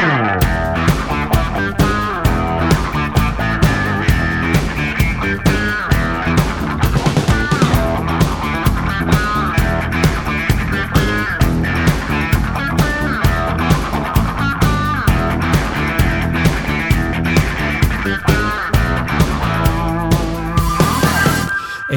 Wow.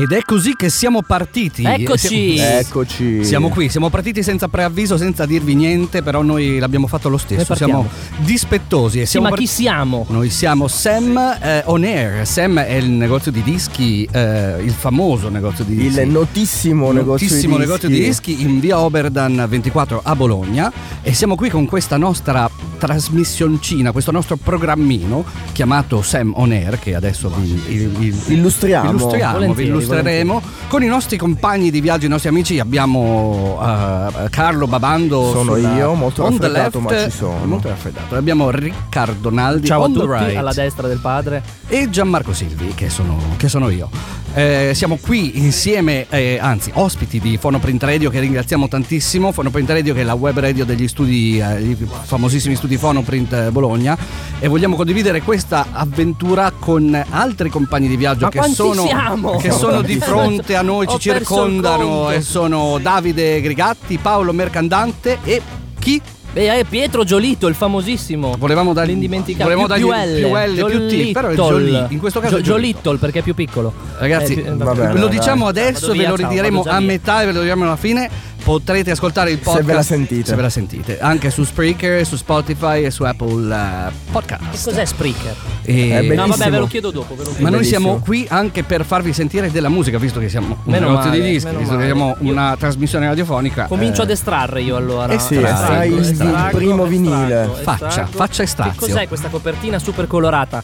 Ed è così che siamo partiti. Eccoci. Siamo, Eccoci. siamo qui, siamo partiti senza preavviso, senza dirvi niente, però noi l'abbiamo fatto lo stesso. Siamo dispettosi. E Sì, siamo ma chi part- siamo? Noi siamo Sam eh, On Air. Sam è il negozio di dischi, eh, il famoso negozio di dischi. Il notissimo, notissimo negozio negozio di di dischi. dischi in via Oberdan 24 a Bologna e siamo qui con questa nostra trasmissioncina, questo nostro programmino chiamato Sam On Air che adesso vi, vi- vi- Illustriamo. illustriamo, vi Illustreremo con i nostri compagni di viaggio, i nostri amici abbiamo eh, Carlo Babando Sono io, molto raffreddato, left, ma ci sono. molto raffreddato abbiamo Riccardo Naldi Ciao a on the tutti, right alla destra del padre. e Gianmarco Silvi, che sono, che sono io. Eh, siamo qui insieme, eh, anzi, ospiti di Fonoprint Radio, che ringraziamo tantissimo. Fonoprint Radio, che è la web radio degli studi, eh, i famosissimi studi Fonoprint eh, Bologna. E vogliamo condividere questa avventura con altri compagni di viaggio Ma che sono, siamo? che sono di fronte a noi, ci circondano. E sono Davide Grigatti, Paolo Mercandante e chi? Beh, è Pietro Giolito, il famosissimo. Volevamo dargli L'indimenticato. volevamo più, dargli più L, più L, più T, però è. Giolì. In questo caso Gio- Giolittle. Perché è più piccolo. Ragazzi, Eh, più- va bene. lo dai. diciamo adesso, ve via, lo ciao, ridiremo già a via. metà e ve lo diremo alla fine. Potrete ascoltare il podcast ve la sentite. se ve la sentite, anche su Spreaker, su Spotify e su Apple eh, Che Podcast. cos'è Spreaker? E- È No, vabbè, ve lo chiedo dopo. Ve lo chiedo. ma noi bellissimo. siamo qui anche per farvi sentire della musica, visto che siamo un Meno negozio di dischi, visto che siamo Io- una trasmissione radiofonica. Comincio eh, ad estrarre io allora. Eh sì, estrai il- primo vinile. estraggo. Faccia, faccia estrazio. Che cos'è questa copertina super colorata?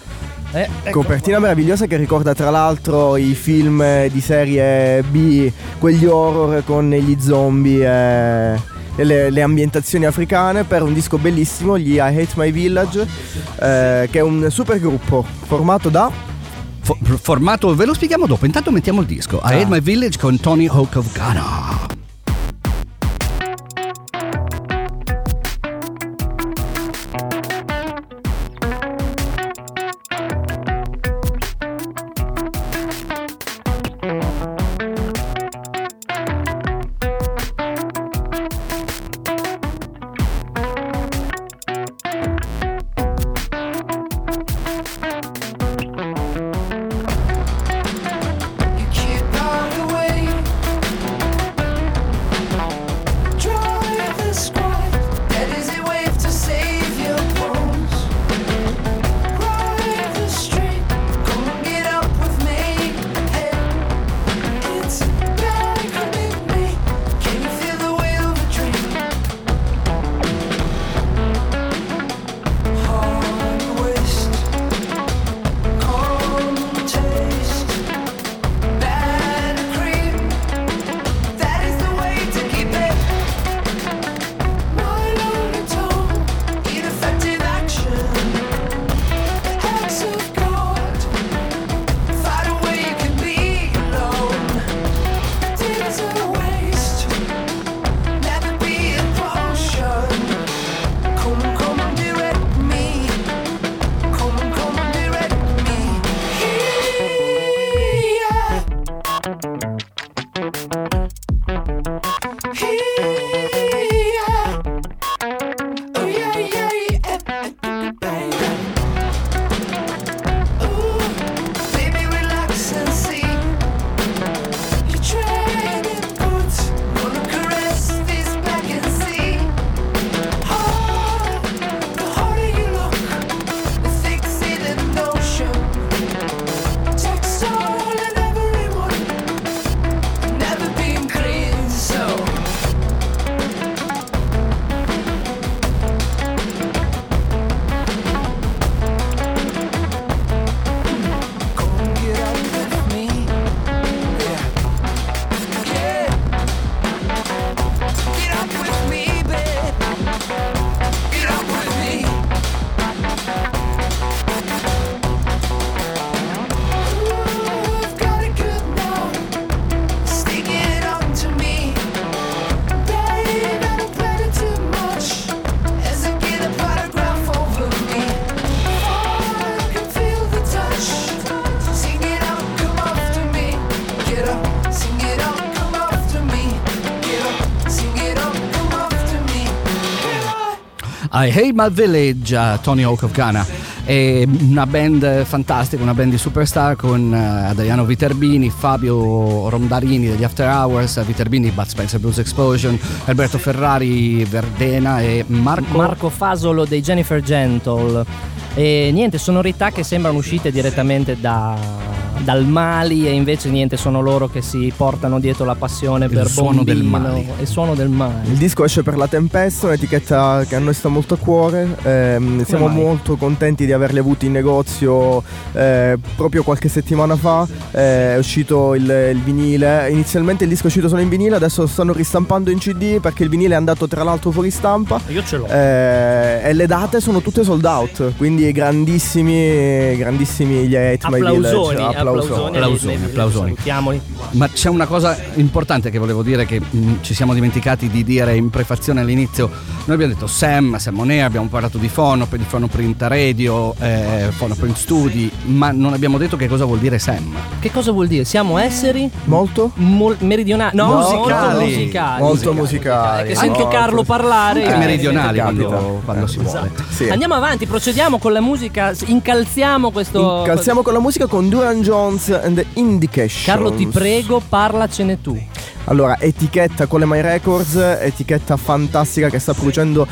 Eh, ecco. Copertina meravigliosa che ricorda tra l'altro i film eh, di serie B, quegli horror con gli zombie e e le, le ambientazioni africane per un disco bellissimo, gli I Hate My Village, eh, che è un super gruppo formato da... Fo- formato, ve lo spieghiamo dopo. Intanto mettiamo il disco. I Hate My Village con Tony Hawk of Ghana. I Hate My Village, uh, Tony Hawk of Ghana. È una band fantastica, una band di superstar con uh, Adriano Viterbini, Fabio Rondarini degli After Hours, Viterbini, Bud Spencer Blues Explosion, Alberto Ferrari, Verdena e Marco... Marco Fasolo dei Jennifer Gentle. E niente, sonorità che sembrano uscite direttamente da, dal Mali e invece niente, sono loro che si portano dietro la passione Il per suono del Mali. Il suono del Mali. Il disco esce per la Tempesta, un'etichetta che a noi sta molto a cuore. ehm, siamo mai? molto contenti di averli avuti in negozio eh, proprio qualche settimana fa. eh, è uscito il, il vinile. Inizialmente il disco è uscito solo in vinile, adesso lo stanno ristampando in CD perché il vinile è andato tra l'altro fuori stampa. Io ce l'ho. eh, e le date sono tutte sold out, quindi grandissimi, grandissimi gli Hate My Village. applausoni, Applausoni, li- li- li applausoni. Salutiamoli. Ma c'è una cosa importante che volevo dire che mh, ci siamo dimenticati di dire in prefazione all'inizio. Noi abbiamo detto Sam, Sam On Air, abbiamo parlato di Fono, di Fono Print Radio, eh, Fono Print Studi, ma non abbiamo detto che cosa vuol dire Sam. Che cosa vuol dire? Siamo esseri Molto? mol- meridionali? No, Musicali. molto musicali. Molto musicali. Che sento Molto. Carlo parlare. Anche eh, meridionali quando, quando si vuole. Sì. Andiamo avanti, procediamo con la musica, incalziamo questo... Calziamo con la musica con Duran Jones and the Indications. Carlo ti prego, parlacene tu. Allora, etichetta con le My Records, etichetta fantastica che sta producendo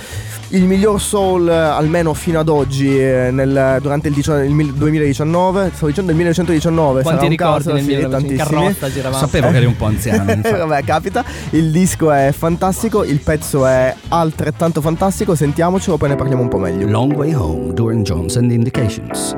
il miglior soul eh, almeno fino ad oggi eh, nel- durante il, il mil- 2019, stavo dicendo il 1919, Quanti ricordi caso, nel sì, 1900? in tantissimi. carrozza giravamo. Sapevo che eri un po' anziano. Vabbè, capita. Il disco è fantastico, il pezzo è altrettanto fantastico, sentiamocelo poi ne parliamo un po' meglio. Long Way Home, Duran Jones and the Indications.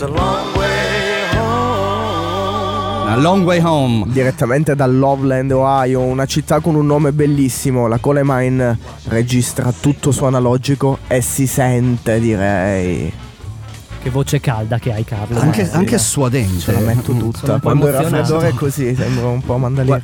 It's a long way home. A long way home. Direttamente da Loveland, Ohio, una città con un nome bellissimo. La Colemine registra tutto su analogico e si sente, direi. Che voce calda che hai, Carlo. Anche, sì, anche eh. suadente. Ce la metto Sono tutta. un po' Quando era raffreddore così, sembra un po' mandalino.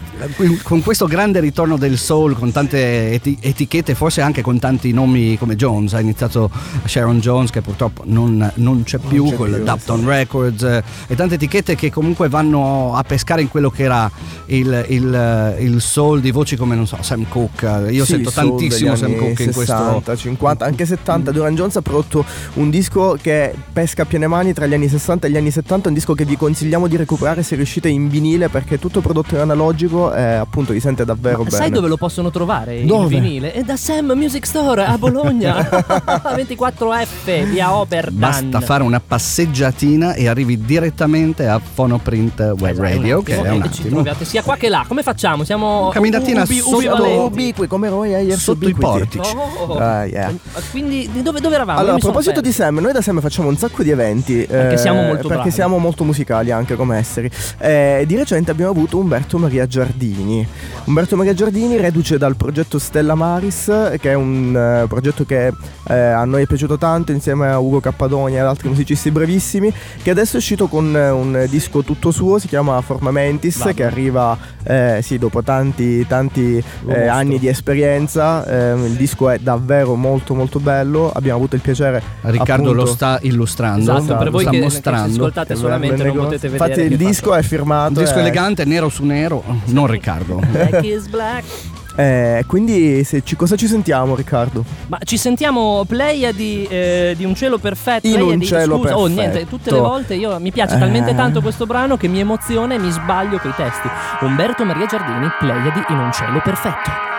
Con questo grande ritorno del soul, con tante eti- etichette, forse anche con tanti nomi come Jones, ha iniziato Sharon Jones che purtroppo non, non c'è più, c'è con più, Dapton Records eh, e tante etichette che comunque vanno a pescare in quello che era il, il- il soul di voci come non so, Sam Cooke. Io Sì, sento tantissimo Sam Cooke in 60, questo. 50, anche 70. Duran Jones ha prodotto un disco che pesca a piene mani tra gli anni 60 e gli anni 70. Un disco che vi consigliamo di recuperare se riuscite in vinile perché tutto prodotto in analogico e appunto vi sente davvero Ma bene. sai dove lo possono trovare il Dove? vinile? È da Sam Music Store a Bologna 24F via Oberdan Basta fare una passeggiatina e arrivi direttamente a Phonoprint Web Esatto, Radio, che attimo, è un e ci attimo. troviate sia qua che là. Come facciamo? Siamo Camminatina ubi, sotto- ubiqui come Roy Ayers Sotto i portici. Oh. Ah, yeah. Quindi di dove, dove eravamo? Allora, a proposito di. Sam, noi da Sam facciamo un sacco di eventi. eh, Perché siamo molto Perché bravi. siamo molto musicali anche come esseri. Eh, di recente abbiamo avuto Umberto Maria Giardini. Umberto Maria Giardini, reduce dal progetto Stella Maris, che è un eh, progetto che eh, a noi è piaciuto tanto, insieme a Ugo Cappadonia e ad altri musicisti brevissimi, che adesso è uscito con eh, un disco tutto suo, si chiama Forma Mentis, Vabbè. che arriva eh, sì, dopo tanti, tanti Lo eh, anni di esperienza. Eh, il disco è davvero molto molto bello. Abbiamo avuto il piacere Riccardo lo appunto- sta illustrando, Esatto, per voi sta che, che ci mostrando. ascoltate solamente non potete vedere. Infatti il che disco è firmato. Un disco eh, elegante, nero su nero, non Riccardo. Black is black. eh, quindi se ci- cosa ci sentiamo Riccardo? Ma ci sentiamo Pleiadi di, di un cielo perfetto. In un Pleiadi- cielo scusa, Oh, perfetto. niente, tutte le volte io mi piace talmente Eh. tanto questo brano che mi emoziona e mi sbaglio coi testi. Umberto Maria Giardini, Pleiadi in un cielo perfetto.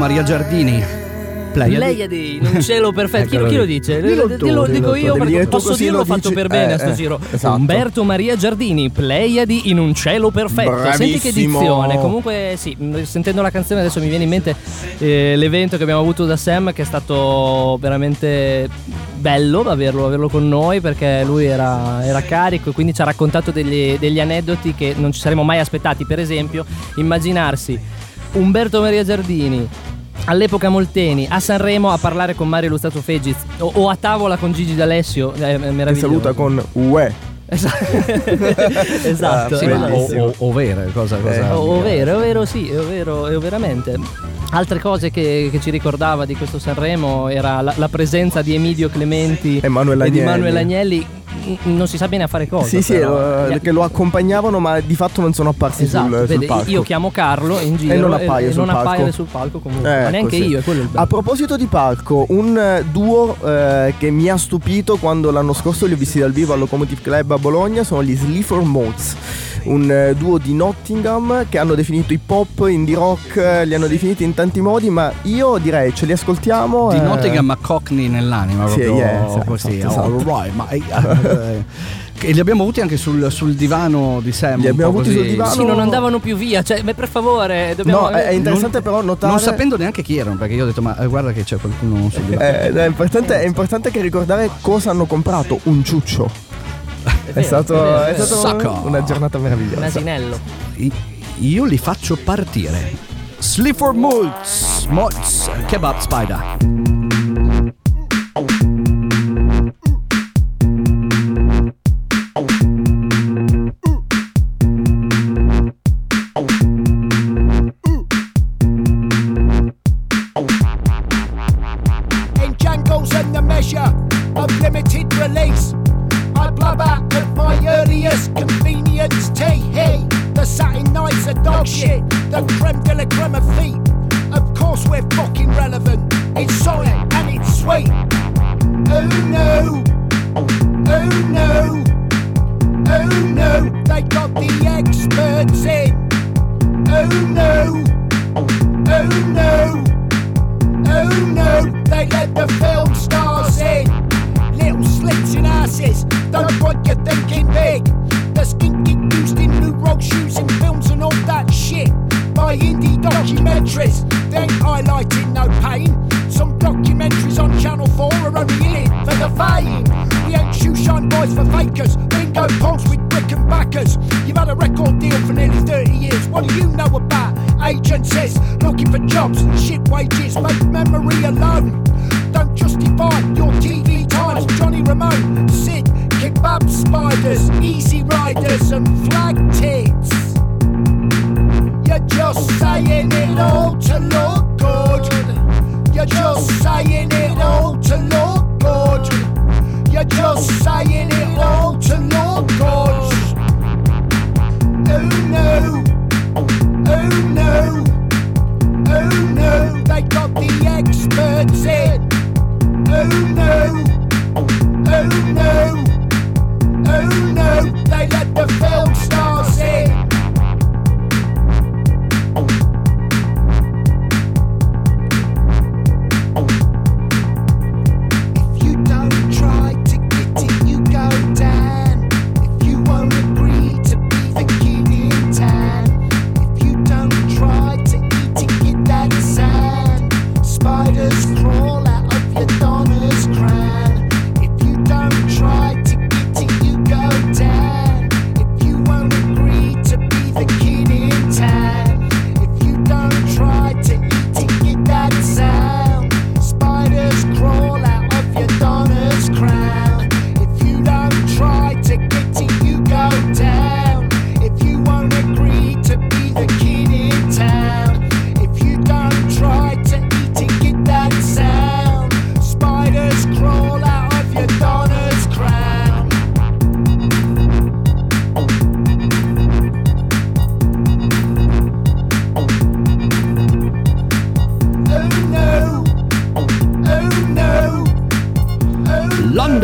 Maria Giardini. Pleiadi. Un cielo perfetto. Chi, Eccolo chi lo dice? Dillo Dillo- tu, dillo dico io perché posso dirlo lo fatto dici- per bene eh, a sto eh, giro. esatto. Umberto Maria Giardini, Pleiadi in un cielo perfetto. Senti che Bravissimo. dizione. Comunque, sì, sentendo la canzone adesso mi viene in mente eh, l'evento che abbiamo avuto da Sam, che è stato veramente bello averlo, averlo con noi perché lui era, era carico e quindi ci ha raccontato degli, degli aneddoti che non ci saremmo mai aspettati. Per esempio, immaginarsi Umberto Maria Giardini all'epoca Molteni a Sanremo a parlare con Mario Lustato Fegiz o, o a tavola con Gigi D'Alessio eh, Ti meraviglioso saluta con UE. Esatto, esatto, Ah, Sì, o, o, ovvero, cosa, cosa Eh, O- ovvero, ovvero sì, ovvero, eh, veramente. Altre cose che, che ci ricordava di questo Sanremo era la, la presenza di Emidio Clementi Emanuele e di Agnelli. Manuel Agnelli. Non si sa bene a fare cosa. Sì, sì, però. eh, che lo accompagnavano, ma di fatto non sono apparsi Esatto, sul, sul vede, palco. io chiamo Carlo in giro E non appaia sul non palco. sul palco comunque, Eh, ma neanche così. io. A proposito di palco, un eh, duo eh, che mi ha stupito quando l'anno scorso li ho visti dal vivo al Locomotive Club a Bologna sono gli Sleaford Modes. Un eh, duo di Nottingham che hanno definito hip hop, indie rock, eh, li hanno definiti in tanti modi, ma io direi ce li ascoltiamo. Di eh, Nottingham ma Cockney nell'anima, Sì, proprio yeah, esatto, così. esatto. all right, ma, eh, e li abbiamo avuti anche sul, sul divano di Sam. Li abbiamo avuti sul così. divano. Sì, non andavano più via, cioè, ma per favore, dobbiamo... No, è, interessante però notare. Non sapendo neanche chi erano, perché io ho detto, ma guarda che c'è qualcuno sul divano. Eh, è, importante, è importante che ricordare cosa hanno comprato. Un ciuccio. È, stato, è stata Sacco. una giornata Un meravigliosa. asinello. I- Io li faccio partire. Sleaford Maltz, Maltz, Kebab Spider. Slits in asses, don't want you thinking big. The skinky used in new rock shoes and films and all that shit. By indie documentaries, they ain't highlighting no pain. Some documentaries on Channel 4 are only in it for the fame. We ain't shoe boys for fakers, bingo poles with brick and backers. You've had a record deal for nearly 30 years, what do you know about agencies? Looking for jobs, shit wages, make memory alone. Don't justify your TV times, Johnny Ramone, Sid, kebab spiders, easy riders, and flag tits. You're just saying it all to look good. You're just saying it all to look good. You're just saying it all to look good. Oh no, oh no, oh no, they got the experts in. Oh no, oh no, oh no, they let the film stars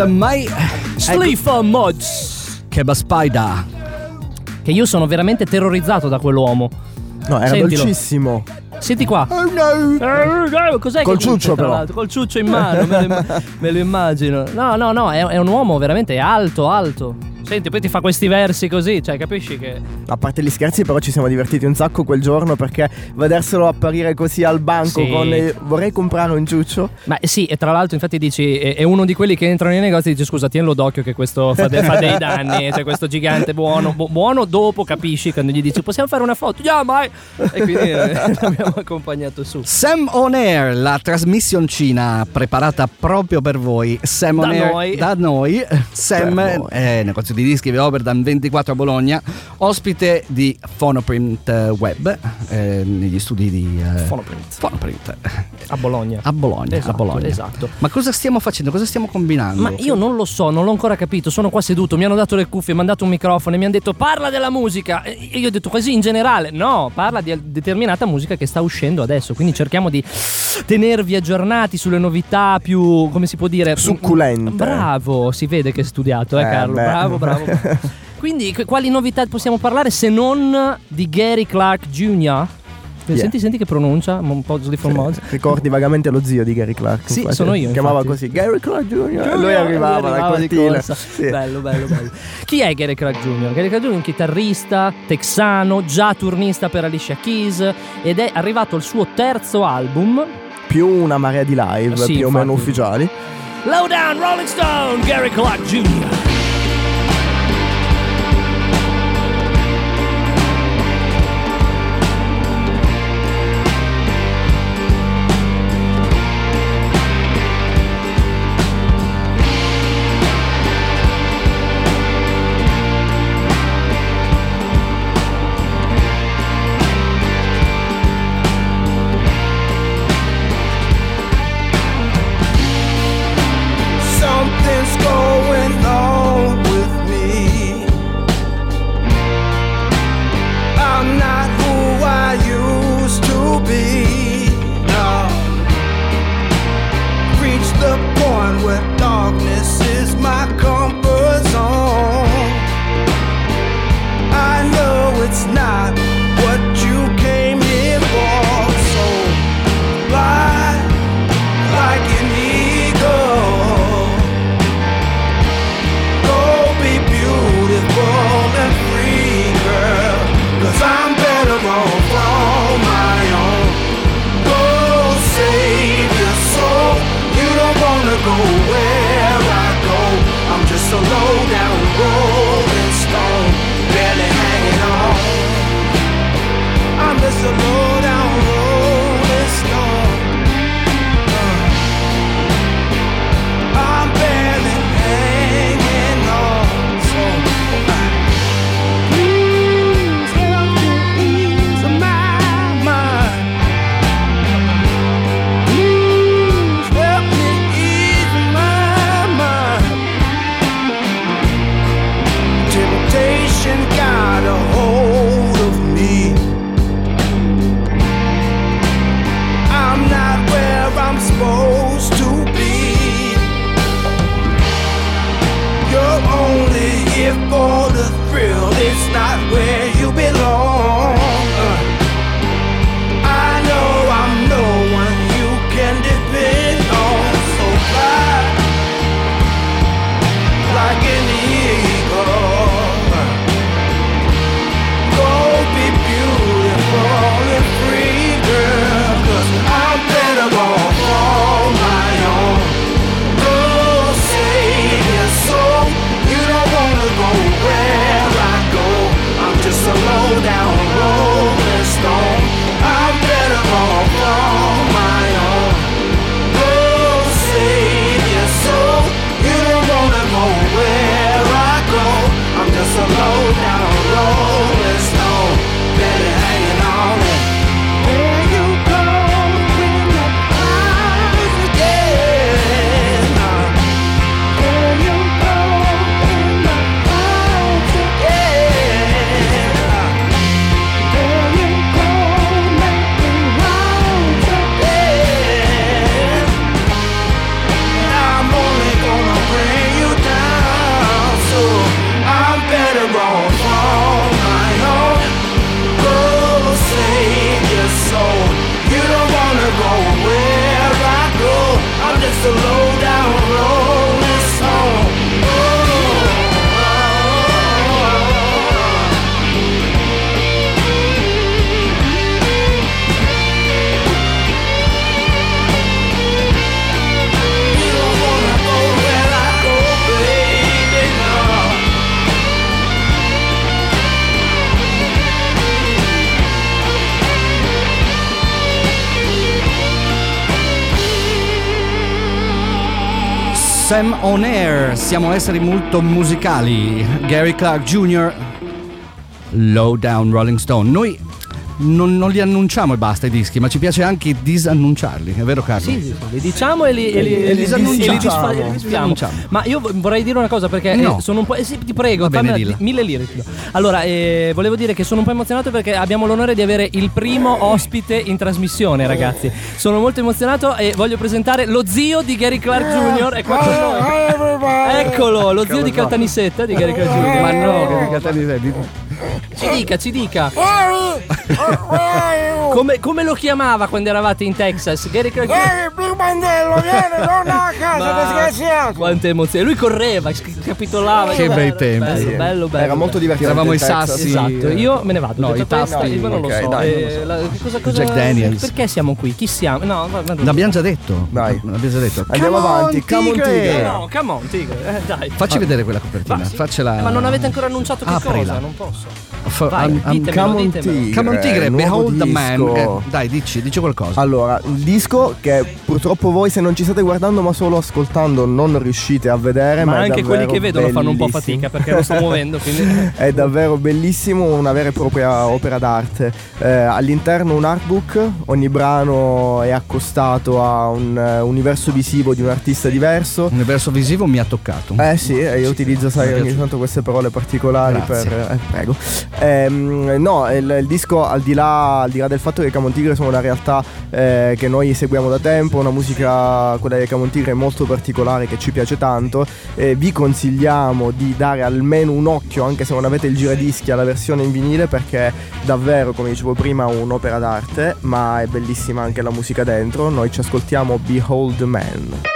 London May, Sleeper Mods. Kebab Spider. Che io sono veramente terrorizzato da quell'uomo. No, era Sentilo. dolcissimo. Senti qua. Oh no! Eh, Cos'è Col che ciuccio, tra però. l'altro? Col ciuccio in mano, me lo, imma- me lo immagino. No, no, no, è, è un uomo veramente alto, alto. Senti, poi ti fa questi versi così, cioè, capisci che. A parte gli scherzi, però ci siamo divertiti un sacco quel giorno perché vederselo apparire così al banco Sì. con eh, vorrei comprare un ciuccio. Ma sì, e tra l'altro, infatti, dici, è, è uno di quelli che entrano nei negozi e dice: Scusa, tienilo d'occhio che questo fa, de- fa dei danni. Cioè, questo gigante buono, bu- buono dopo capisci quando gli dici: Possiamo fare una foto? Yeah, mai! E quindi eh, l'abbiamo accompagnato su. Sam On Air, la trasmissioncina preparata proprio per voi. Sam On Da Air noi. da noi. Sam, eh, negozio di dischi di Oberdan 24 a Bologna, ospite di Phonoprint eh, Web eh, negli studi di eh, Phonoprint. Phonoprint. A Bologna. A Bologna, Esatto, a Bologna. esatto. Ma cosa stiamo facendo? Cosa stiamo combinando? Ma io non lo so, non l'ho ancora capito. Sono qua seduto, mi hanno dato le cuffie, mi hanno dato un microfono e mi hanno detto parla della musica. E io ho detto così in generale. No, parla di determinata musica che sta uscendo adesso. Quindi cerchiamo di tenervi aggiornati sulle novità più, come si può dire? Succulente. Bravo, si vede che hai studiato, eh, Eh, Carlo. beh. Bravo, bravo. Bravo. Quindi, quali novità possiamo parlare se non di Gary Clark Jr.? Yeah. Senti, senti che pronuncia, un po' di Mods. Ricordi vagamente lo zio di Gary Clark? Sì, infatti. sono io, Chiamava infatti. così Gary Clark Jr. E Lui lui arrivava arrivava alla di cortina. Sì. Bello, bello, bello. Chi è Gary Clark Jr.? Gary Clark Jr. è un chitarrista texano, già turnista per Alicia Keys ed è arrivato al suo terzo album. Più una marea di live, Sì, più o meno infatti. ufficiali. Lowdown Rolling Stone, Gary Clark Jr. On Air, siamo esseri molto musicali. Gary Clark Jr., Low Down Rolling Stone. Noi non, non li annunciamo e basta i dischi, ma ci piace anche disannunciarli, è vero Carlo? Sì, sì, sì, li diciamo e li, e li, E li e li disannunciamo. disfa- e li. Disannunciamo. Ma io vo- vorrei dire una cosa perché No. eh, sono un po'. eh sì, ti prego, Va bene, dilla. mille lire. Allora, eh, volevo dire che sono un po' emozionato perché abbiamo l'onore di avere il primo ospite in trasmissione, ragazzi. Sono molto emozionato e voglio presentare lo zio di Gary Clark Jr. È qua con noi. Eccolo, lo zio di Caltanissetta di Gary Clark Jr. Ma no, che catani sei? Ci dica, ci dica. Come, come lo chiamava quando eravate in Texas? Gary. Big Bandello, vieni, torna a casa, Ma- disgraziato! Quante emozioni! Lui correva, capitolava. Che bello, bei tempi. Bello, Sì. bello, bello. Era molto divertente. Tiravamo in i sassi. Esatto, io me ne vado. No, i tasti. io non lo so. dai, Eh, la- cosa- cosa- Jack Daniels. Perché siamo qui? Chi siamo? No, va- va- L'abbiamo già detto. Dai. L'abbiamo già detto. Andiamo Come avanti, come on, tigre. No, come on, tigre. Eh, dai. Facci vedere quella copertina. Sì. Faccela. Eh, Ma non avete ancora annunciato che Aprila. cosa? Non posso. F- Vai, am- ditemelo, Come on, tigre. Come on Tigre, Behold the Man. Eh, dai, dici, dici qualcosa. Allora, il disco che purtroppo voi se non ci state guardando ma solo ascoltando non riuscite a vedere, ma, Ma anche quelli che vedono fanno un po' bellissimo. fatica perché lo sto muovendo. Quindi... È davvero bellissimo, una vera e propria opera d'arte. Eh, all'interno un artbook, ogni brano è accostato a un eh, universo visivo di un artista diverso. Universo visivo mi ha toccato. Eh sì, eh, io utilizzo sai ogni tanto queste parole particolari Grazie. per... eh, prego. Ehm, no, il, il disco al di, là, al di là del fatto che i Camon Tigre sono una realtà eh, che noi seguiamo da tempo, una musica, quella dei Camon Tigre molto particolare che ci piace tanto, eh, vi consigliamo di dare almeno un occhio, anche se non avete il giradischi, alla versione in vinile perché davvero, come dicevo prima, un'opera d'arte, ma è bellissima anche la musica dentro. Noi ci ascoltiamo Behold Man.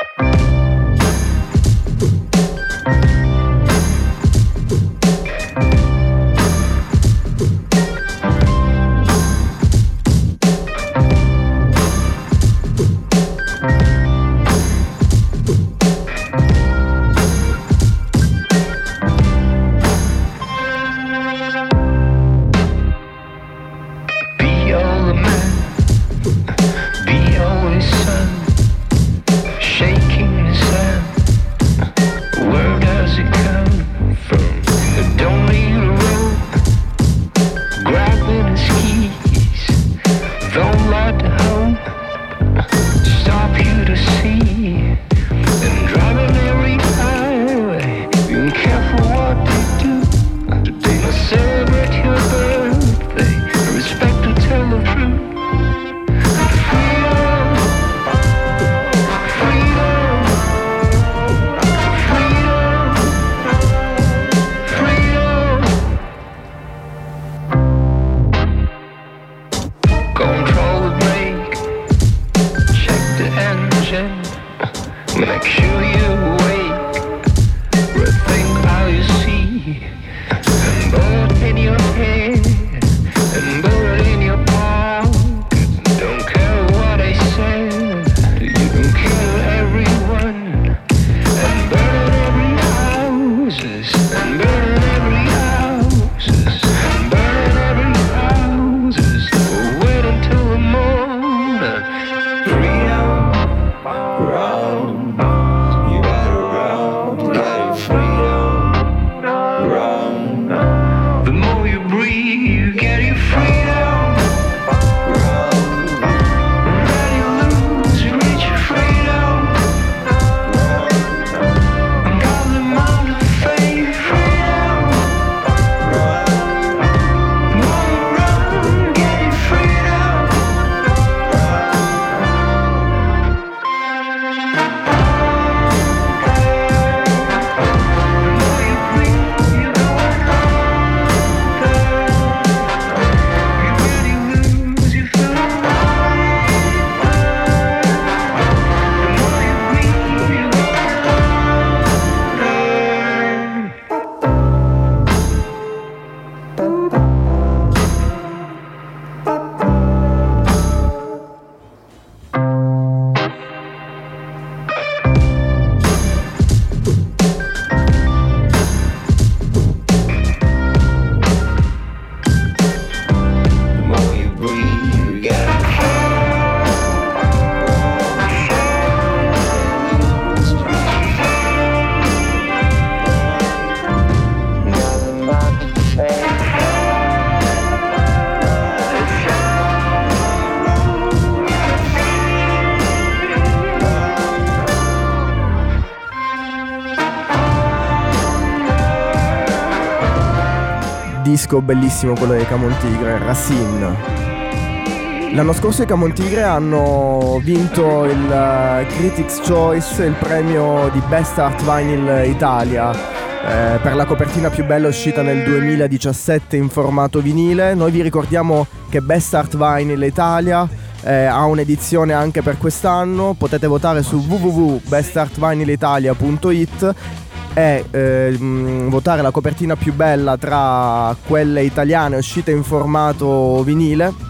Disco bellissimo quello dei Camon Tigre, Racine. L'anno scorso i Camon Tigre hanno vinto il eh, Critics Choice, il premio di Best Art Vinyl Italia. eh, per la copertina più bella uscita nel 2017 in formato vinile. Noi vi ricordiamo che Best Art Vinyl Italia eh, ha un'edizione anche per quest'anno. Potete votare su www.bestartvinylitalia.it e eh, mh, votare la copertina più bella tra quelle italiane uscite in formato vinile.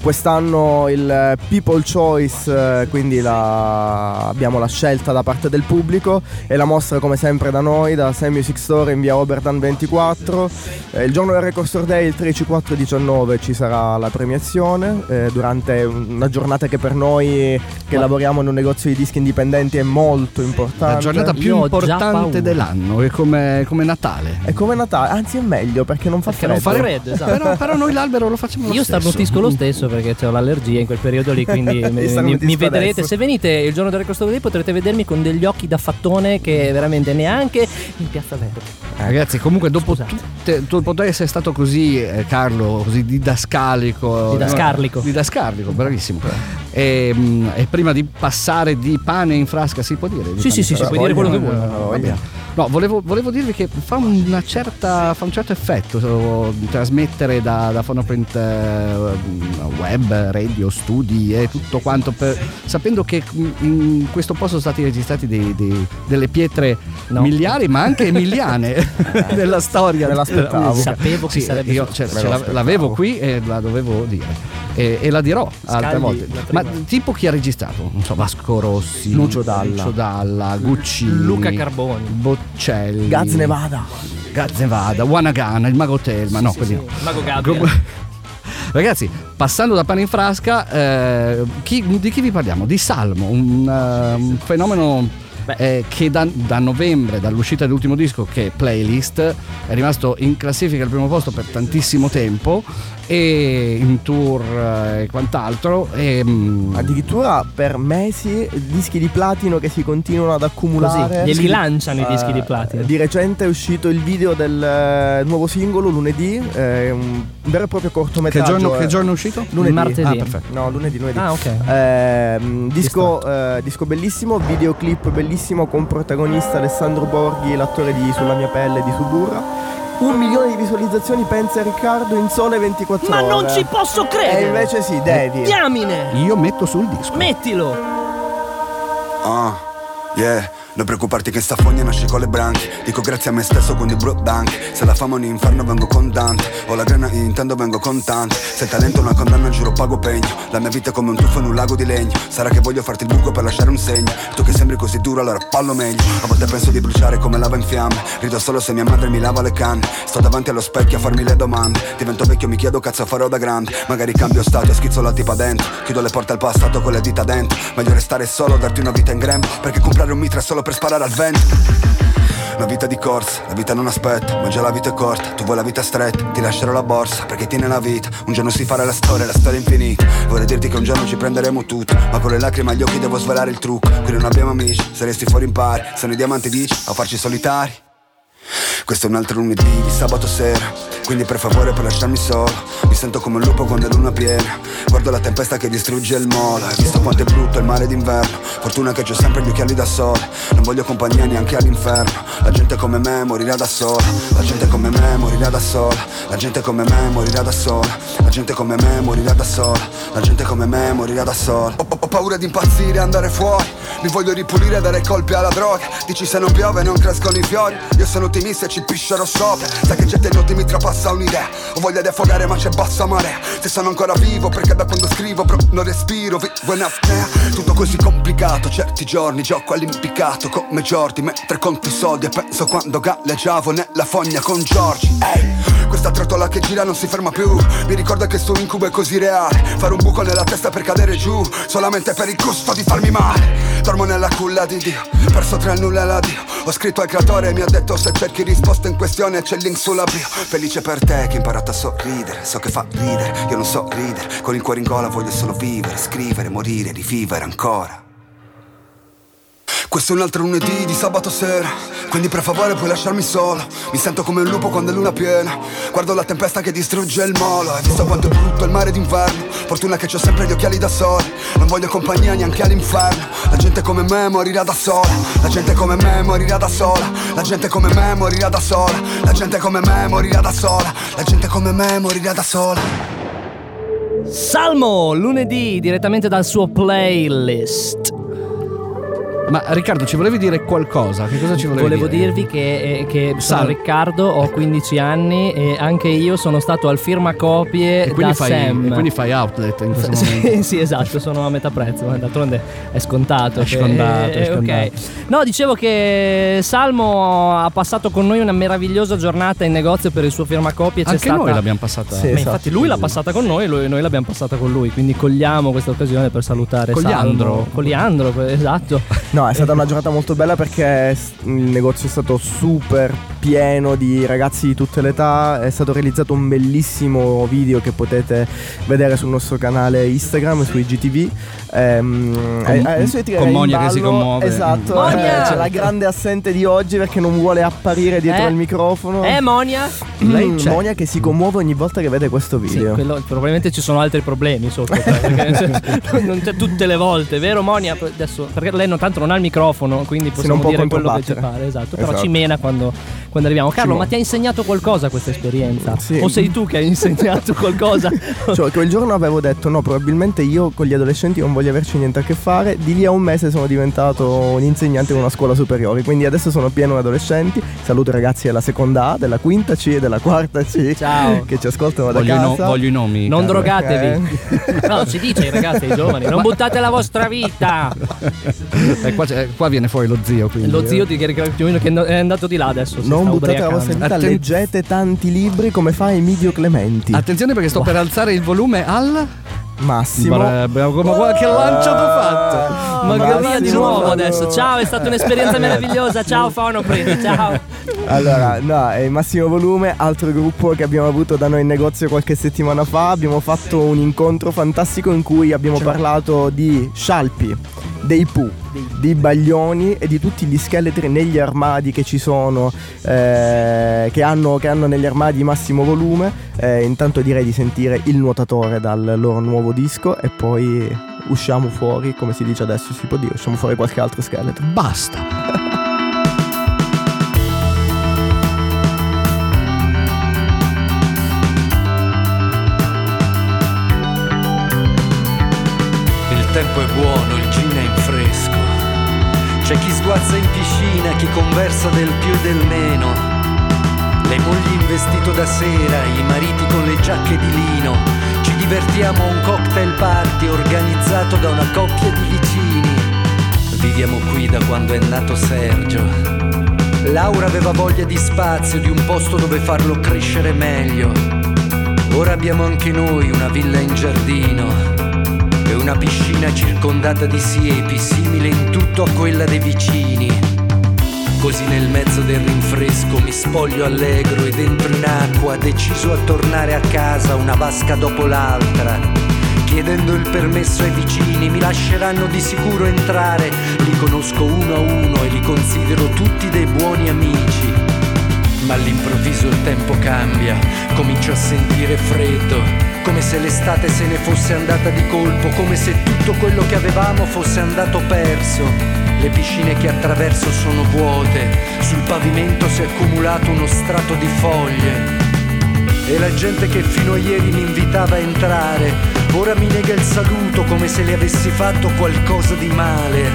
Quest'anno il People Choice, eh, quindi la- abbiamo la scelta da parte del pubblico e la mostra come sempre da noi, da Sam Music Store in via Oberdan 24. Eh, il giorno del Record Store Day, il 13, 4 e 19 ci sarà la premiazione eh, durante una giornata che per noi che lavoriamo in un negozio di dischi indipendenti è molto importante. La giornata più Io importante dell'anno, è come, come Natale. È come Natale, anzi è meglio perché non fa Perché non freddo. fa freddo, esatto. Però, però noi l'albero lo facciamo lo Io stesso. starnutisco lo stesso perché ho l'allergia in quel periodo lì, quindi mi, mi- vedrete. Se venite il giorno del Record Store Day potrete vedermi con degli occhi da fattone che veramente neanche in Piazza Verde. Ragazzi, comunque dopo tutte, tu potrei essere stato così, eh, Carlo, così didascalico. Didascarlico. No, didascarlico, bravissimo. E, mm, e prima di passare di pane in frasca, si può dire? di Sì, sì, sì, sì, puoi dire quello che vuoi. Eh, voglia. No, volevo, volevo dirvi che fa, una certa, fa un certo effetto trasmettere da, da Phonoprint eh, web, radio, studi e tutto quanto, per- sapendo che in questo posto sono stati registrati dei- dei- delle pietre No. miliari, ma anche emiliane della storia. Me l'aspettavo. Sapevo che Sì, sarebbe io la- l'avevo qui e la dovevo dire. E, e la dirò altre Scagli volte. la Ma. Tipo chi ha registrato? Non so, Vasco Rossi, Lucio Dalla. Lucio Dalla, Guccini, Luca Carboni. Boccelli, Gaz Nevada. Gaz Nevada, Wanagana, il Mago Telma, no, quelli no. Mago Gabriel. Ragazzi, passando da pane in frasca, eh, chi- di chi vi parliamo? Di Salmo, un, eh, un fenomeno. Eh, che da, da novembre, dall'uscita dell'ultimo disco che è Playlist, è rimasto in classifica al primo posto per tantissimo tempo e in tour eh, e quant'altro. E, mm, Addirittura per mesi dischi di platino che si continuano ad accumulare. Così, glieli lanciano i dischi di Eh, platino. Di recente è uscito il video del eh, nuovo singolo lunedì, eh, un vero e proprio che, cortometraggio. giorno, eh. che giorno è uscito? Lunedì. Martedì. Ah, perfetto. No, lunedì, lunedì. Ah, ok. Ehm, disco, eh, disco bellissimo, videoclip bellissimo con protagonista Alessandro Borghi, l'attore di Sulla mia pelle di Suburra. Un milione di visualizzazioni, pensa Riccardo, in sole 24 Ma ore. non ci posso E credere! invece sì, devi. Diamine! Io metto sul disco. Mettilo! Ah, yeah. Non preoccuparti che sta fogna nasce con le branche. Dico grazie a me stesso con i bro bank. Se la fama è un inferno vengo con Dante. Ho la grana intendo vengo con tante. Se il talento è una condanna giuro pago pegno. La mia vita è come un tuffo in un lago di legno. Sarà che voglio farti il buco per lasciare un segno. Tu che sembri così duro allora pallo meglio. A volte penso di bruciare come lava in fiamme. Rido solo se mia madre mi lava le canne. Sto davanti allo specchio a farmi le domande. Divento vecchio mi chiedo cazzo farò da grande. Magari cambio stato e schizzo la tipa dentro. Chiudo le porte al passato con le dita dentro. Meglio restare solo, darti una vita in grembo. Perché comprare un mitra solo per sparare al vento. Una vita di corsa, la vita non aspetta, ma già la vita è corta, tu vuoi la vita stretta, ti lascerò la borsa, perché tiene la vita, un giorno si farà la storia, la storia è infinita, vorrei dirti che un giorno ci prenderemo tutto, ma con le lacrime agli occhi devo svelare il trucco, qui non abbiamo amici, se resti fuori impari, sono i diamanti dici, a farci solitari. Questo è un altro lunedì di sabato sera Quindi per favore per lasciarmi solo. Mi sento come un lupo quando è luna piena. Guardo la tempesta che distrugge il molo. Hai visto quanto è brutto il mare d'inverno? Fortuna che c'ho sempre gli occhiali da sole. Non voglio compagnia neanche all'inferno. La gente come me morirà da sola. La gente come me morirà da sola. La gente come me morirà da sola. La gente come me morirà da sola. La gente come me morirà da sola. Ho, ho- ho paura di impazzire e andare fuori. Mi voglio ripulire e dare colpi alla droga. Dici se non piove non crescono i fiori. Io sono ottimista e ci piscerò sopra. Sai che gente notti mi trapassa un'idea. Ho voglia di affogare ma c'è bassa marea. Se sono ancora vivo perché da quando scrivo bro non respiro. Vivo in apnea Tutto così complicato. Certi giorni gioco all'impiccato Come Jordi. Mentre conto i soldi E penso quando galleggiavo nella fogna con Giorgi. Ehi questa trottola che gira non si ferma più. Mi ricorda che sto incubo è così reale. Fare un buco nella testa per cadere giù Solamente per il gusto di farmi male. Dormo nella culla di Dio Perso tra il nulla e la Dio. Ho scritto al creatore e mi ha detto Se cerchi risposte in questione c'è il link sulla bio. Felice per te che hai imparato a sorridere. So che fa ridere, io non so ridere. Con il cuore in gola voglio solo vivere Scrivere, morire, rivivere ancora Questo è un altro lunedì di sabato sera. Quindi per favore puoi lasciarmi solo. Mi sento come un lupo quando è luna piena. Guardo la tempesta che distrugge il molo. Hai visto quanto è brutto il mare d'inverno? Fortuna che ho sempre gli occhiali da sole. Non voglio compagnia neanche all'inferno. La gente come me morirà da sola. La gente come me morirà da sola. La gente come me morirà da sola. La gente come me morirà da sola. La gente come me morirà da sola. Salmo, lunedì, direttamente dal suo playlist. Ma Riccardo, ci volevi dire qualcosa? Che cosa ci volevi Volevo dire? dirvi che, eh, che sono Sal- Riccardo, ho 15 anni e anche io sono stato al firmacopie E da fai, Sam. e quindi fai outlet in questo momento. Sì, sì, esatto, sono a metà prezzo, ma d'altronde è scontato. È che- scontato, è eh, scontato. ok. No, dicevo che Salmo ha passato con noi una meravigliosa giornata in negozio per il suo firmacopie. C'è Anche stata... noi l'abbiamo passata. Sì. Esatto. infatti lui l'ha passata con noi e noi l'abbiamo passata con lui, quindi cogliamo questa occasione per salutare Cogliandro. Salmo. Cogliandro, esatto. No, è stata una giornata molto bella perché il negozio è stato super pieno di ragazzi di tutte le età. È stato realizzato un bellissimo video che potete vedere sul nostro canale Instagram, su IGTV. Ehm, Con- eh, adesso io con Monia che si commuove. Esatto, eh, c'è la grande assente di oggi perché non vuole apparire dietro Eh? il microfono. Eh, Monia? Lei Mm, c'è. Monia che si commuove ogni volta che vede questo Sì, video. quello- probabilmente ci sono altri problemi sotto. cioè, non c'è tutte le volte, vero Monia? Adesso, perché lei non, tanto non ha il microfono, quindi possiamo non può dire quello che ci pare, esatto. Però Esatto. ci mena quando, quando arriviamo. Carlo, ma ti ha insegnato qualcosa questa esperienza? Sì. O sei tu che hai insegnato qualcosa? Cioè, quel giorno avevo detto no, probabilmente io con gli adolescenti non voglio averci niente a che fare. Di lì a un mese sono diventato un insegnante in una scuola superiore. Quindi adesso sono pieno di adolescenti. Saluto i ragazzi della seconda A, della quinta C e della quarta C. Ciao. Che ci ascoltano da Voglio, i no- casa. voglio i nomi. Non Carlo. drogatevi. No, si dice ai ragazzi, ai giovani, non buttate la vostra vita. Eh, qua, qua viene fuori lo zio. Quindi, Lo zio eh. di che che è andato di là adesso. si Non buttate la vostra vita, Atten- leggete tanti libri come fa Emilio Clementi. Attenzione perché sto per alzare il volume al. Massimo. Bravo, ma guarda che lancio t'ho fatto. Ma via di nuovo adesso. Ciao, è stata un'esperienza meravigliosa. Ciao Fonoprint, ciao. Allora, no, è Massimo Volume, altro gruppo che abbiamo avuto da noi in negozio qualche settimana fa. Abbiamo fatto un incontro fantastico in cui abbiamo parlato di scialpi, dei pu, di baglioni e di tutti gli scheletri negli armadi che ci sono, eh, che, hanno, che hanno negli armadi Massimo Volume. Eh, intanto direi di sentire Il nuotatore dal loro nuovo disco e poi usciamo fuori, come si dice adesso, si può dire, usciamo fuori qualche altro scheletro. Basta. Il tempo è buono, il gin è in fresco. C'è chi sguazza in piscina, chi conversa del più e del meno. Le mogli in vestito da sera, i mariti con le giacche di lino. Ci divertiamo a un cocktail party organizzato da una coppia di vicini. Viviamo qui da quando è nato Sergio. Laura aveva voglia di spazio, di un posto dove farlo crescere meglio. Ora abbiamo anche noi una villa in giardino e una piscina circondata di siepi, simile in tutto a quella dei vicini. Così nel mezzo del rinfresco mi spoglio allegro e dentro in acqua, deciso a tornare a casa una vasca dopo l'altra. Chiedendo il permesso ai vicini, mi lasceranno di sicuro entrare. Li conosco uno a uno e li considero tutti dei buoni amici. Ma all'improvviso il tempo cambia, comincio a sentire freddo, come se l'estate se ne fosse andata di colpo, come se tutto quello che avevamo fosse andato perso. Le piscine che attraverso sono vuote, sul pavimento si è accumulato uno strato di foglie. E la gente che fino a ieri mi invitava a entrare, ora mi nega il saluto come se le avessi fatto qualcosa di male.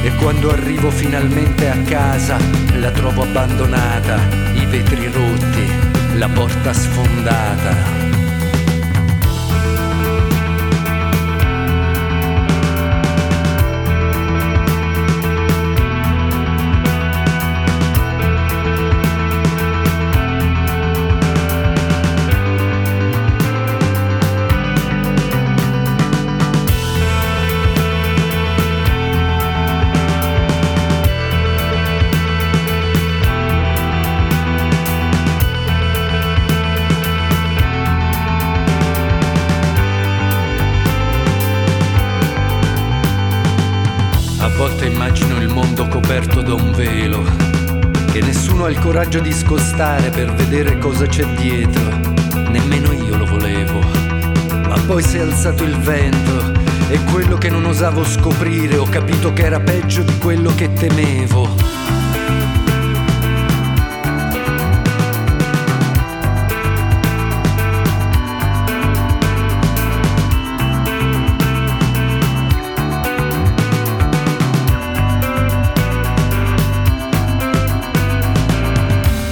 E quando arrivo finalmente a casa, la trovo abbandonata, i vetri rotti, la porta sfondata. Coperto da un velo, che nessuno ha il coraggio di scostare per vedere cosa c'è dietro, nemmeno io lo volevo. Ma poi si è alzato il vento e quello che non osavo scoprire ho capito che era peggio di quello che temevo.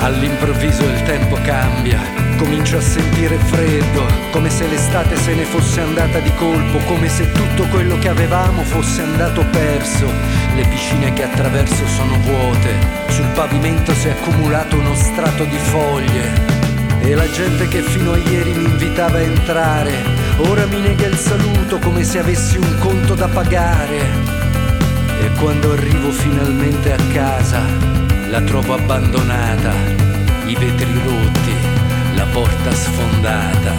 All'improvviso il tempo cambia, comincio a sentire freddo, come se l'estate se ne fosse andata di colpo, come se tutto quello che avevamo fosse andato perso. Le piscine che attraverso sono vuote, sul pavimento si è accumulato uno strato di foglie. E la gente che fino a ieri mi invitava a entrare, ora mi nega il saluto come se avessi un conto da pagare. E quando arrivo finalmente a casa, la trovo abbandonata, i vetri rotti, la porta sfondata.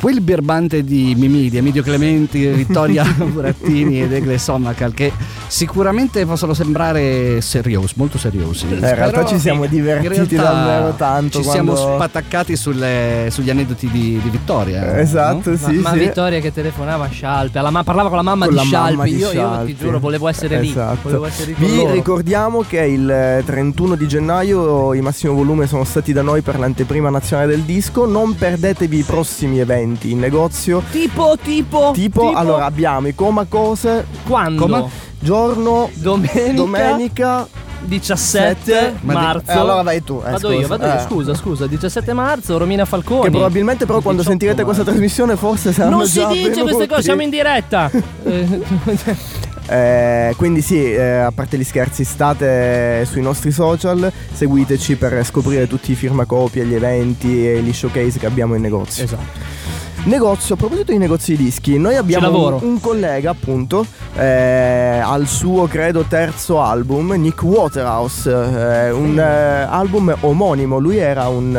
Quel birbante di Mimì, di Emidio Clementi, Vittoria Burattini ed Egle Sommacal che sicuramente possono sembrare seriosi, molto seriosi. Eh, in realtà ci siamo divertiti davvero tanto Ci quando- siamo spattaccati sulle- sugli aneddoti di, di Vittoria. Eh, Esatto, no? sì, ma, ma sì. Vittoria che telefonava a Scialpi, alla ma- parlava con la mamma Con di la Scialpi. mamma di io, io ti giuro, volevo essere lì. Esatto. Volevo essere lì Vi loro. ricordiamo che il eh, 31 di gennaio i Massimo Volume sono stati da noi per l'anteprima nazionale del disco. Non perdetevi i prossimi eventi in negozio. Tipo, tipo, Tipo, allora abbiamo i Coma Cose, quando? Come? Giorno Domenica, domenica 17 Ma di- marzo. Eh, allora vai tu. eh, Vado scusa. io, vado io, Eh. scusa, scusa, 17 marzo, Romina Falconi. Che probabilmente però quando 18 sentirete questa marzo. trasmissione forse saranno Non si dice queste cose, siamo in diretta. Eh, Eh, quindi sì, eh, a parte gli scherzi, state sui nostri social, seguiteci per scoprire tutti i firmacopie, gli eventi e gli showcase che abbiamo in negozio. esatto. Negozio, a proposito di negozi di dischi, noi abbiamo un, un collega appunto eh, al suo credo terzo album, Nick Waterhouse, eh, un eh, album omonimo, lui era, un,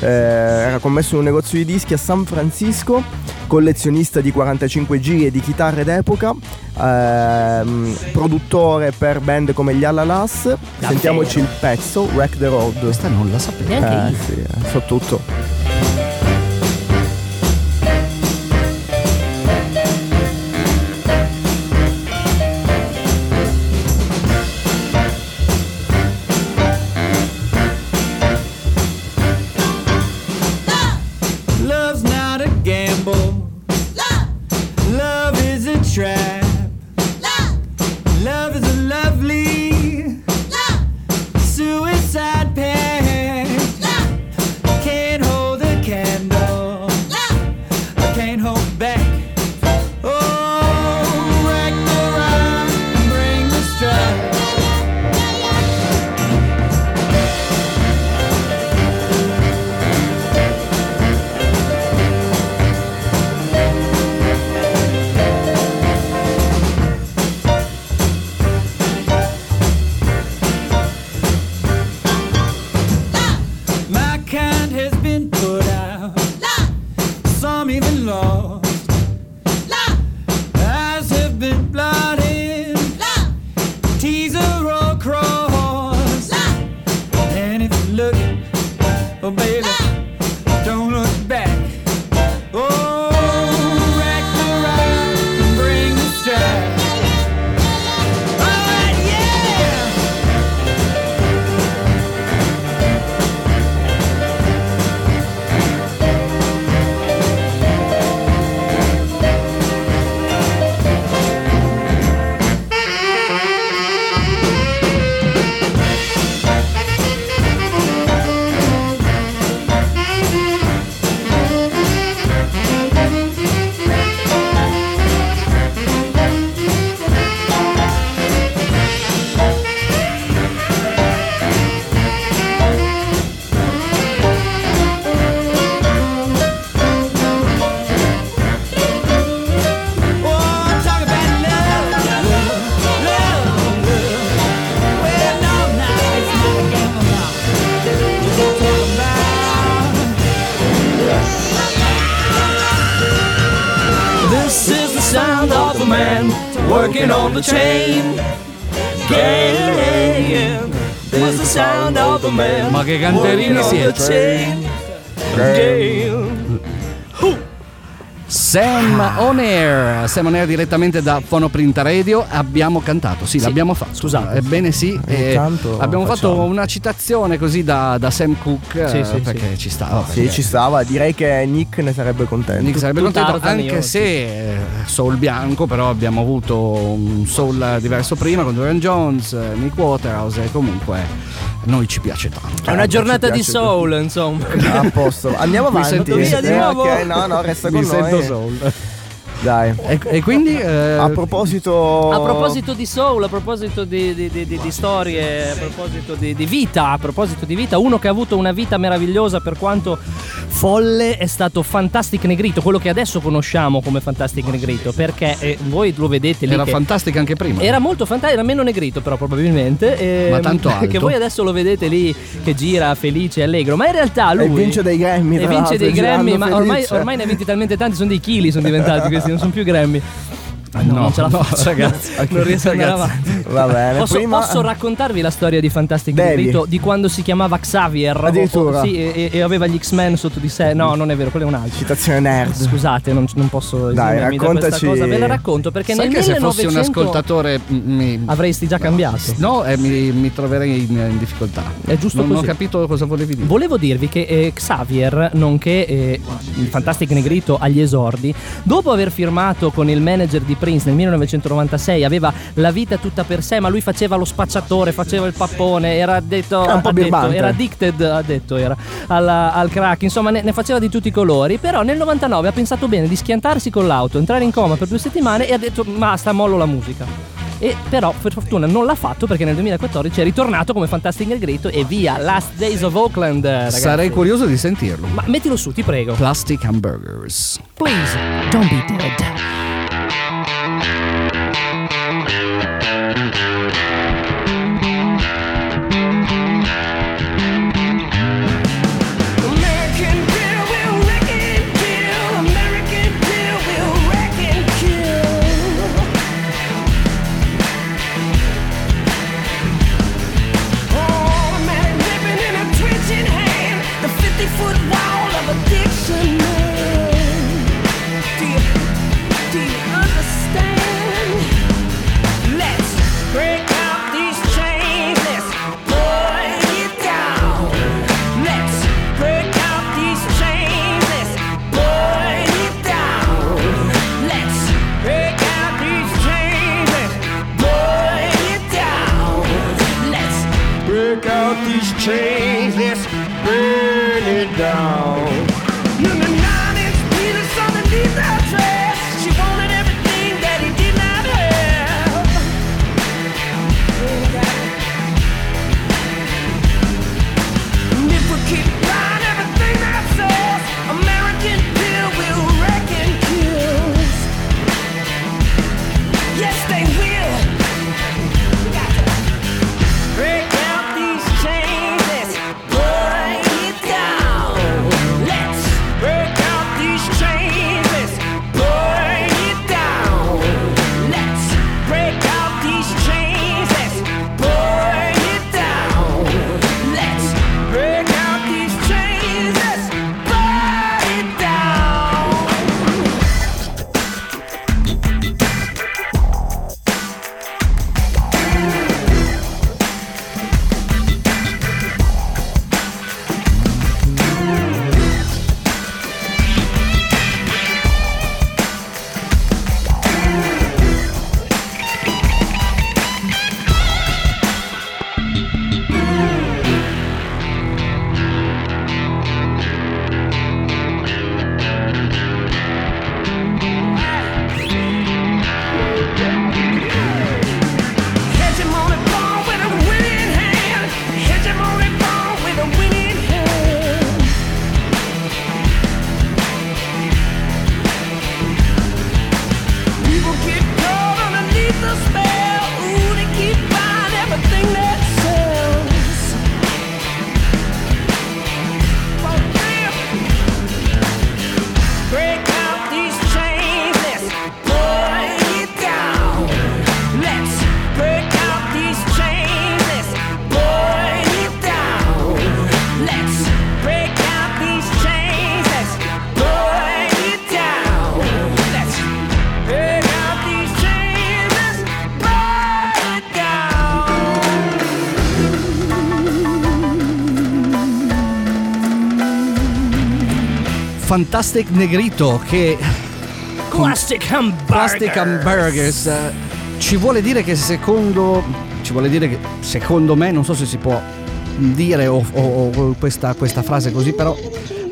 eh, era commesso in un negozio di dischi a San Francisco, collezionista di 45 giri e di chitarre d'epoca, ehm, produttore per band come gli Alalas, sentiamoci il pezzo, Wreck the Road. Questa non la sapevo. Neanche Eh, io. sì, eh, Air, Sam On Air direttamente da Fonoprint Radio. Abbiamo cantato, sì, l'abbiamo fatto. scusate. Ebbene sì, eh, abbiamo facciamo. fatto una citazione così da, da Sam Cook Sì, eh, sì, perché ci sta. vabbè, Sì, ci stava. Direi che Nick ne sarebbe contento. Nick sarebbe Tutto contento anche io, se eh, soul bianco però abbiamo avuto un soul diverso prima con Dorian Jones, Nick Waterhouse e comunque noi ci piace tanto. È una giornata di soul, insomma. A posto. Andiamo Mi avanti. senti- via di Eh, nuovo? ok, no, no, resta con Mi noi. sento soul. Dai. E, e quindi eh, A proposito A proposito di soul, a proposito di, di- di- di- di storie, a proposito di, di vita, a proposito di vita, uno che ha avuto una vita meravigliosa per quanto folle è stato Fantastic Negrito, quello che adesso conosciamo come Fantastic Negrito, perché eh, voi lo vedete lì era fantastica anche prima. era molto fantastico, era meno negrito però probabilmente. ehm, Ma tanto alto. Che voi adesso lo vedete lì che gira felice e allegro, ma in realtà lui... E vince dei Grammy, E vince dei Grammy, ma ormai, ormai ne ha vinti talmente tanti, sono dei chili, sono diventati questi, non sono più Grammy. Ah, no, No, non ce la no, faccio, ragazzi, non riesco ad andare ragazzi. avanti. Va bene. Posso, prima posso raccontarvi la storia di Fantastic Devi. Negrito di quando si chiamava Xavier? Addirittura. O- Sì, e, e aveva gli X-Men sotto di sé. No, non è vero, quello è un altro. citazione nerd. Scusate, non, non posso Dai, esimermi da questa raccontaci- cosa. Ve la racconto perché Sai nel che se 1900 fossi un ascoltatore m- mi, avresti già cambiato. No, eh, mi, mi troverei in, in difficoltà. È giusto non, così. ho capito cosa volevi dire. Volevo dirvi che eh, Xavier, nonché eh, il Fantastic Negrito agli esordi, dopo aver firmato con il manager di Prince nel 1996, aveva la vita tutta per sé, ma lui faceva lo spacciatore, faceva il pappone, era detto, un po' ha detto era addicted, ha detto era alla- al crack, insomma ne, ne faceva di tutti i colori, però nel 99 ha pensato bene di schiantarsi con l'auto, entrare in coma per due settimane e ha detto basta, mollo la musica. E però per fortuna non l'ha fatto perché nel 2014 è ritornato come Fantastic Negrito e via Last Days of Oakland. ragazzi. Sarei curioso di sentirlo. Ma mettilo su, ti prego. Plastic Hamburgers. Please, don't be dead. Fantastic Negrito che Plastic Hamburger. Plastic Hamburgers eh, ci vuole dire che secondo ci vuole dire che secondo me non so se si può dire o, o- o questa, questa frase così però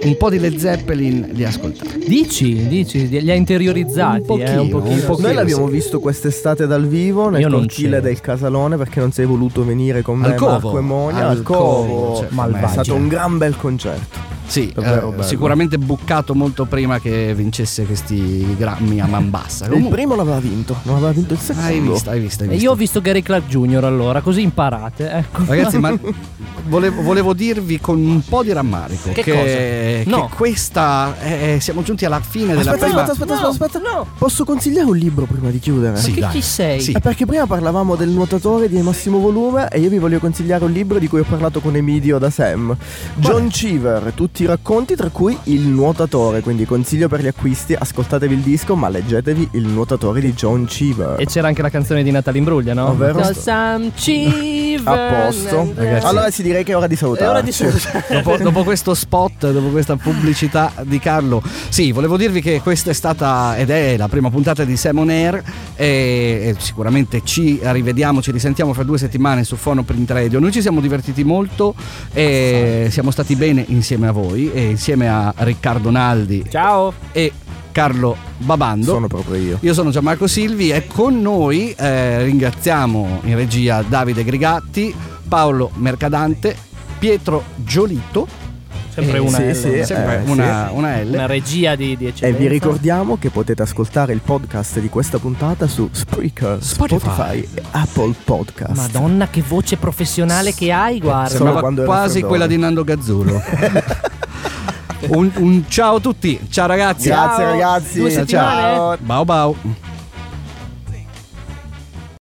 un po' di Led Zeppelin li ascoltate Dici, dici, li ha interiorizzati. Un eh, un pochino, pochino. un pochino. Noi l'abbiamo sì. visto quest'estate dal vivo nel Io cortile del Casalone perché non sei voluto venire con me Al Covo. Marco e Monia Al al Covo. Covo, cioè, è stato un gran bel concerto. Sì Davvero eh, bello. sicuramente buccato molto prima che vincesse questi grammi a man bassa Il Comunque, primo l'aveva vinto, non aveva vinto il secondo. hai visto hai visto hai E visto io ho visto Gary Clark Jr. allora, così imparate. Ecco. Ragazzi, ma volevo, volevo dirvi con un po' di rammarico Che che, cosa? che No. questa eh, siamo giunti alla fine della Aspetta, prima aspetta, aspetta, No, aspetta, aspetta. no. Posso consigliare un libro prima di chiudere? Sì, Che dai. chi sei? Sì. Eh, perché prima parlavamo del nuotatore di massimo volume e io vi voglio consigliare un libro di cui ho parlato con Emilio da Sam. John Cheever, tutti i racconti tra cui Il nuotatore, quindi consiglio per gli acquisti, ascoltatevi il disco ma leggetevi Il nuotatore di John Cheever. E c'era anche la canzone di Natalie Imbruglia, no? Ovvero? Cause I'm cheaper A posto. Ragazzi. Allora si direi che è ora di È salutare. ora di salutare. dopo, dopo questo spot, dopo questa pubblicità di Carlo, sì, volevo dirvi che questa è stata ed è la prima puntata di Simon Air e, e sicuramente ci rivediamo, ci risentiamo fra due settimane su Fono Print Radio. Noi ci siamo divertiti molto e siamo stati bene insieme a voi e insieme a Riccardo Naldi Ciao. e Carlo Babando. Sono proprio io. Io sono Gianmarco Silvi e con noi eh, ringraziamo in regia Davide Grigatti, Paolo Mercadante, Pietro Giolito, Sempre Eh, una sì, L. sì. sempre eh, una, una L. Una regia di, di E eccellenza. vi ricordiamo che potete ascoltare il podcast di questa puntata su Spreaker, Spotify. Spotify, e Apple Podcast. Madonna, che voce professionale che hai, guarda. Sembrava quasi quella di Nando Gazzuro. un, un ciao a tutti, ciao ragazzi. Grazie Ciao. ragazzi. Due settimane. Ciao. Bau bau.